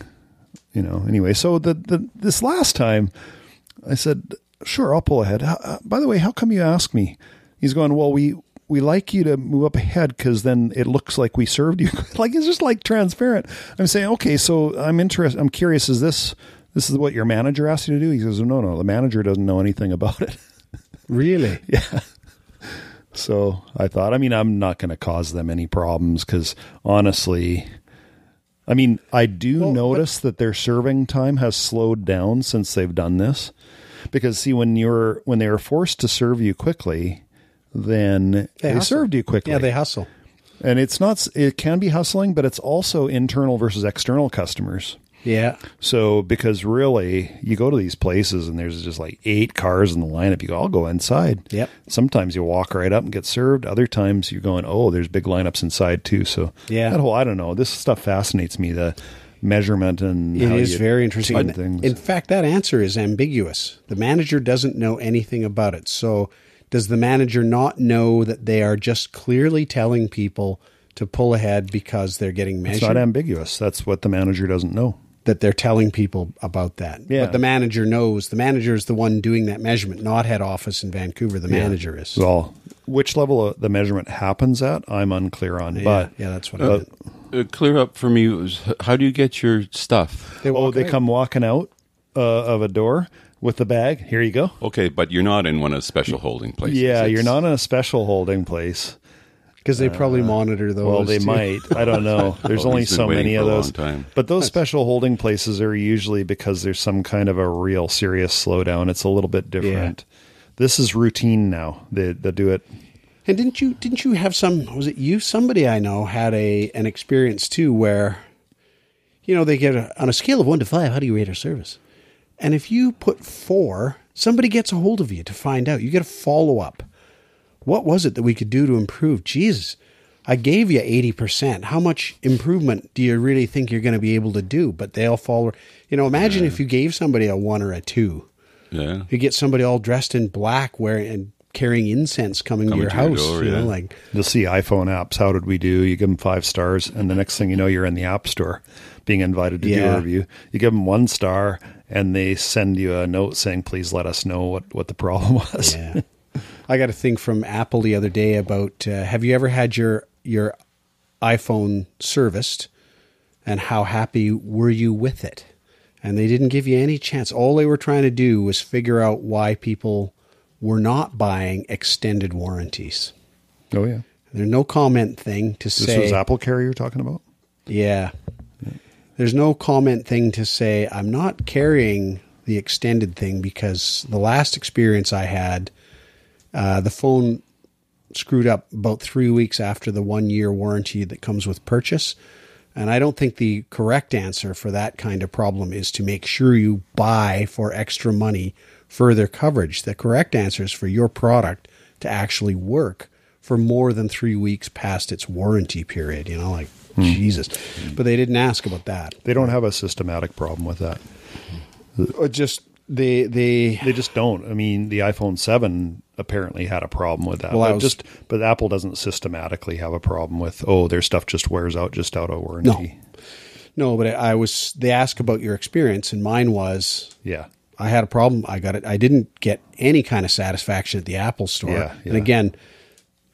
S2: you know, anyway. So the, the this last time, I said, sure, I'll pull ahead. How, uh, by the way, how come you ask me? He's going, well, we we like you to move up ahead because then it looks like we served you. <laughs> like it's just like transparent. I'm saying, okay, so I'm interested. I'm curious. Is this this is what your manager asked you to do? He says, no, no, the manager doesn't know anything about it. <laughs>
S1: really?
S2: yeah. So I thought, I mean, I'm not going to cause them any problems because honestly, I mean, I do
S1: Well, but-
S2: notice that their serving time has slowed down since they've done this. Because see, when you're when they were forced to serve you quickly, then they,
S1: hustle.
S2: served you quickly.
S1: Yeah, they hustle.
S2: and it's not. It can be hustling, but it's also internal versus external customers.
S1: Yeah.
S2: So because really, you go to these places and there's just like eight cars in the lineup. You go, I'll go inside.
S1: Yep.
S2: Sometimes you walk right up and get served. Other times you're going, oh, there's big lineups inside too. So
S1: Yeah.
S2: that whole I don't know. This stuff fascinates me. The measurement and
S1: It is very interesting.
S2: things.
S1: In fact, that answer is ambiguous. The manager doesn't know anything about it. So, does the manager not know that they are just clearly telling people to pull ahead because they're getting measured.
S2: it's not ambiguous. That's what the manager doesn't know.
S1: That they're telling people about that.
S2: Yeah.
S1: But the manager knows. The manager is the one doing that measurement, not head office in Vancouver. The manager is.
S2: Well, which level of the measurement happens at, I'm unclear on.
S1: yeah,
S2: but
S1: yeah, that's what I
S2: uh,
S1: meant.
S3: Uh, clear up for me. Was, how do you get your stuff?
S1: They
S2: oh, they
S1: out.
S2: come walking out uh, of a door with the bag. Here you go.
S3: Okay, but you're not in one of the special holding places.
S2: Yeah, you're not in a special holding place.
S1: Because they probably uh, monitor those.
S2: Well, they
S1: too.
S2: might. I don't know. <laughs> There's
S3: Oh,
S2: only so many of those.
S3: time.
S2: But those special holding places are usually because there's some kind of a real serious slowdown. It's a little bit different. This is routine now. They they do it.
S1: And didn't you didn't you have some? Was it you? Somebody I know had a an experience too, where you know they get a, on a scale of one to five. How do you rate our service? And if you put four, somebody gets a hold of you to find out. You get a follow up. What was it that we could do to improve? Jesus, I gave you eighty percent. How much improvement do you really think you're going to be able to do? But they'll follow. You know, imagine if you gave somebody a one or a two.
S3: Yeah.
S1: You get somebody all dressed in black, wearing and carrying incense coming,
S3: Coming
S1: to your
S3: to your
S1: house.
S3: door,
S1: you know,
S3: yeah.
S1: like
S2: You'll see iPhone apps. How did we do? You give them five stars, and the next thing you know, you're in the App Store, being invited to do a review. You give them one star, and they send you a note saying, "Please let us know what what the <laughs> problem was."
S1: yeah. I got a thing from Apple the other day about uh, have you ever had your your iPhone serviced, and how happy were you with it? And they didn't give you any chance. All they were trying to do was figure out why people were not buying extended warranties.
S2: Oh yeah.
S1: There's no comment thing to
S2: This
S1: say.
S2: This was Apple Care you're talking about.
S1: Yeah. There's no comment thing to say, I'm not carrying the extended thing because the last experience I had, uh, the phone screwed up about three weeks after the one year warranty that comes with purchase. And I don't think the correct answer for that kind of problem is to make sure you buy for extra money further coverage. The correct answer is for your product to actually work for more than three weeks past its warranty period. You know, like Jesus. But they didn't ask about that.
S2: They don't have a systematic problem with that.
S1: Or just they they
S2: They just don't. I mean, the iPhone Seven apparently had a problem with that.
S1: Well,
S2: but
S1: was-
S2: just but Apple doesn't systematically have a problem with oh, their stuff just wears out just out of warranty.
S1: no, but I, was they asked about your experience, and mine was
S2: Yeah.
S1: I had a problem. I got it. I didn't get any kind of satisfaction at the Apple store.
S2: Yeah, yeah.
S1: And again,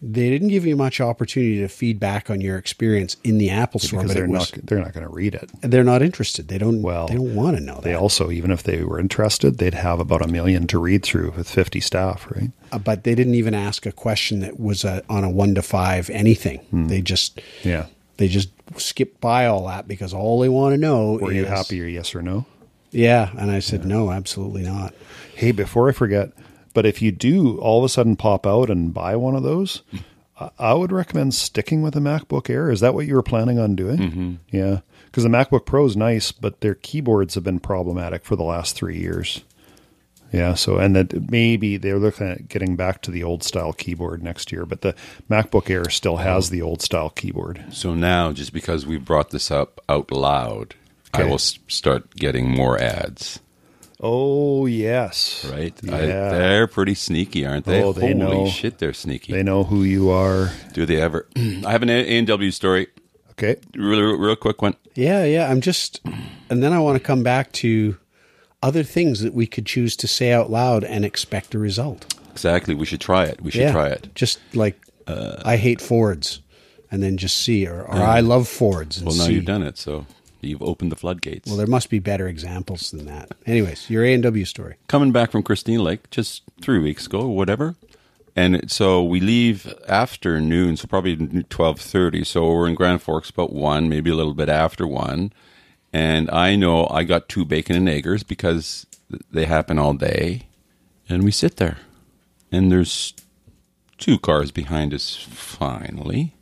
S1: they didn't give you much opportunity to feedback on your experience in the Apple store,
S2: Because
S1: but
S2: they're
S1: was,
S2: not they're not going to read it.
S1: they're not interested. They don't.
S2: Well,
S1: they don't want to know
S2: They
S1: that.
S2: also, even if they were interested, they'd have about a million to read through with 50 staff, right?
S1: Uh, but they didn't even ask a question that was a, on a one to five anything.
S2: Hmm.
S1: They just
S2: Yeah.
S1: they just skip by all that because all they want to know
S2: Were
S1: is
S2: you happy or yes or no?
S1: Yeah, and I said no, absolutely not.
S2: Hey, before I forget, but if you do all of a sudden pop out and buy one of those, I- would recommend sticking with the MacBook Air. Is that what you were planning on doing? Mm-hmm. Yeah. Because the MacBook Pro is nice, but their keyboards have been problematic for the last three years. Yeah. So, and that maybe they're looking at getting back to the old style keyboard next year, but the MacBook Air still has the old style keyboard.
S3: So now, just because we brought this up out loud, I will start getting more ads.
S2: Oh, yes.
S3: Right?
S2: Yeah.
S3: I, they're pretty sneaky, aren't they?
S2: Oh, they
S3: Holy
S2: know.
S3: shit, they're sneaky.
S2: They know who you are.
S3: Do they ever? <clears throat> I have an A and W story.
S2: Okay.
S3: Real, real quick one.
S1: Yeah, yeah. I'm just, and then I want to come back to other things that we could choose to say out loud and expect a result.
S3: Exactly. We should try it. We should
S1: yeah,
S3: try it.
S1: Just like uh, I hate Fords, and then just see, or, or I love Fords. And
S3: Well, now
S1: see.
S3: you've done it, so you've opened the floodgates.
S1: Well, there must be better examples than that. Anyways, your A and W story.
S3: coming back from Christina Lake just three weeks ago, or whatever. And so we leave after noon, so probably twelve thirty. So we're in Grand Forks about one, maybe a little bit after one. And I know I got two bacon and eggers because they happen all day. And we sit there, and there's two cars behind us. Finally,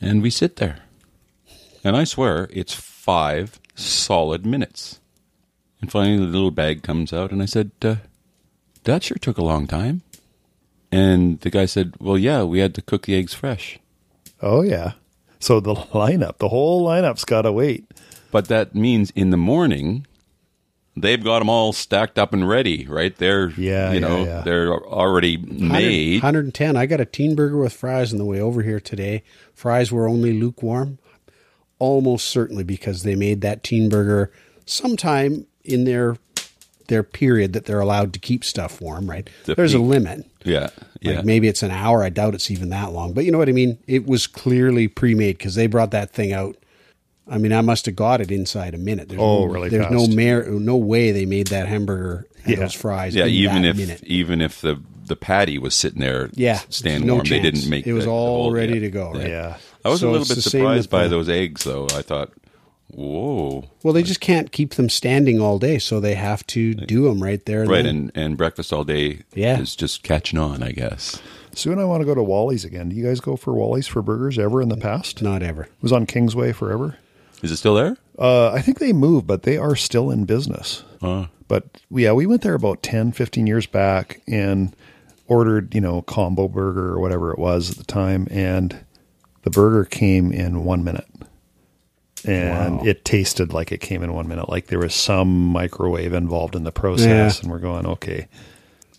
S3: and we sit there, and I swear it's five solid minutes. And finally, the little bag comes out, and I said, uh, "That sure took a long time." And the guy said, "Well, yeah, we had to cook the eggs fresh."
S2: Oh, yeah. So the <laughs> lineup, the whole lineup's got to wait.
S3: But that means in the morning, they've got them all stacked up and ready, right? They're,
S2: Yeah,
S3: you
S2: yeah,
S3: know,
S2: yeah.
S3: they're already
S1: 100
S3: made.
S1: 110. I got a teen burger with fries on the way over here today. Fries were only lukewarm, almost certainly because they made that teen burger sometime in their their period that they're allowed to keep stuff warm, right?
S3: The
S1: There's a limit.
S3: Yeah, yeah.
S1: Like maybe it's an hour. I doubt it's even that long. But you know what I mean? It was clearly pre-made because they brought that thing out. I mean, I must have got it inside a minute. There's
S2: Oh,
S1: no,
S2: really
S1: There's
S2: fast.
S1: no mer- no way they made that hamburger and
S2: Yeah.
S1: those fries.
S3: yeah,
S1: in
S3: even
S1: that
S3: if
S1: minute.
S3: even if the the patty was sitting there,
S1: yeah,
S3: standing
S1: no
S3: warm, they didn't make
S1: it was
S3: the- the
S1: all
S3: whole-
S1: ready
S3: yeah.
S1: to go. Right?
S2: Yeah.
S3: I was
S1: So
S3: a little bit surprised by
S1: the-
S3: those eggs, though. I thought, whoa,
S1: Well, they just can't keep them standing all day, so they have to do them right there.
S3: right,
S1: then.
S3: and and breakfast all day,
S1: Yeah.
S3: is just catching on, I guess.
S2: Soon I want to go to Wally's again. Do you guys go for Wally's for burgers ever in the past?
S1: Not ever.
S2: was on Kingsway forever.
S3: Is it still there?
S2: Uh, I think they moved, but they are still in business.
S3: Uh,
S2: But yeah, we went there about 10, 15 years back and ordered, you know, combo burger or whatever it was at the time. And the burger came in one minute. And
S1: Wow.
S2: it tasted like it came in one minute. Like there was some microwave involved in the process.
S1: Yeah.
S2: And we're going, okay.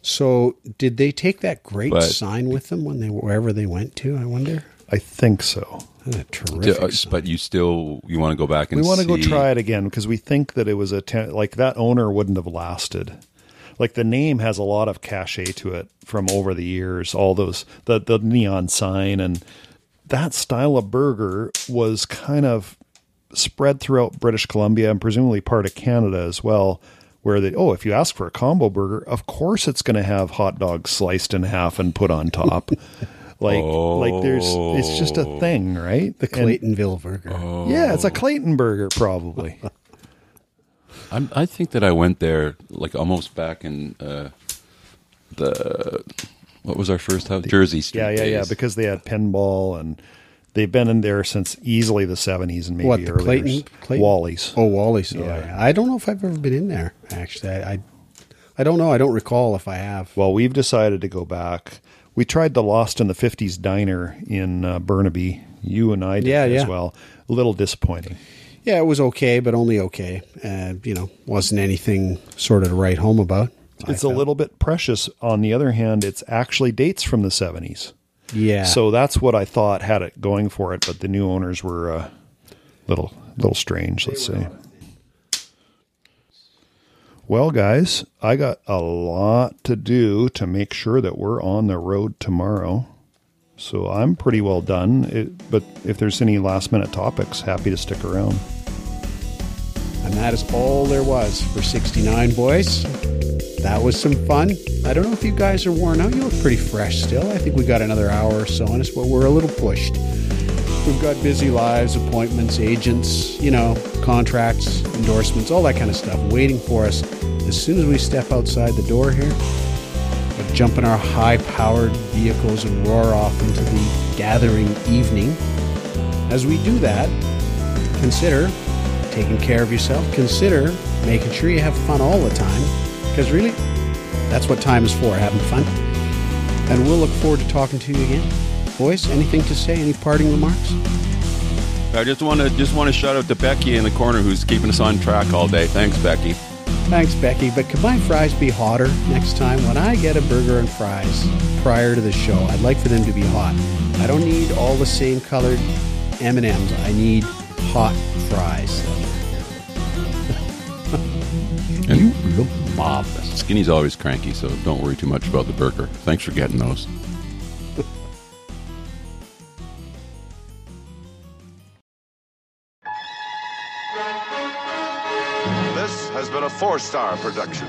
S1: So, did they take that great
S3: But-
S1: sign with them when they wherever they went to? I wonder.
S2: I think so.
S1: That's terrific.
S3: uh, but you still you want to go back and
S2: we want to go try it again because we think that it was a ten, like that owner wouldn't have lasted. Like the name has a lot of cachet to it from over the years. All those the the neon sign and that style of burger was kind of spread throughout British Columbia and presumably part of Canada as well. Where they oh, if you ask for a combo burger, of course it's going to have hot dogs sliced in half and put on top. <laughs> like like there's it's just a thing, right?
S1: the
S2: And-
S1: Claytonville burger.
S2: yeah, it's a Clayton burger, probably. <laughs>
S3: I'm, I think that I went there like almost back in uh, the what was our first house? Jersey Street.
S2: yeah, yeah, yeah. Because they had pinball and they've been in there since easily the seventies and maybe
S1: what the
S2: earlier.
S1: Clayton? Clayton?
S2: Wally's.
S1: Oh, Wally's.
S2: Yeah.
S1: Yeah. I don't know if I've ever been in there. Actually, I, I, I don't know. I don't recall if I have.
S2: Well, we've decided to go back. We tried the Lost in the Fifties diner in uh, Burnaby. You and I did
S1: Yeah,
S2: as well. A little disappointing.
S1: Yeah, it was okay, but only okay. Uh, you know, wasn't anything sort of to write home about.
S2: It's a little bit precious. On the other hand, it's actually dates from the seventies.
S1: Yeah.
S2: So that's what I thought had it going for it, but the new owners were a uh, little little strange, let's say. Well, guys, I got a lot to do to make sure that we're on the road tomorrow. So I'm pretty well done. It, but if there's any last minute topics, happy to stick around.
S1: And that is all there was for 69, boys. That was some fun. I don't know if you guys are worn out. You look pretty fresh still. I think we got another hour or so on us, but we're a little pushed. We've got busy lives, appointments, agents, you know, contracts, endorsements, all that kind of stuff waiting for us. As soon as we step outside the door here, we'll jump in our high powered vehicles and roar off into the gathering evening. As we do that, consider taking care of yourself. Consider making sure you have fun all the time. Because really, that's what time is for, having fun. And we'll look forward to talking to you again. Boys, anything to say? Any parting remarks?
S3: I just want to just want to shout out to Becky in the corner who's keeping us on track all day. Thanks, Becky.
S1: Thanks, Becky. But could my fries be hotter next time? When I get a burger and fries prior to the show, I'd like for them to be hot. I don't need all the same colored M&Ms. I need hot fries. Look marvelous.
S3: Skinny's always cranky, so don't worry too much about the burger. Thanks for getting those.
S4: This has been a four star production.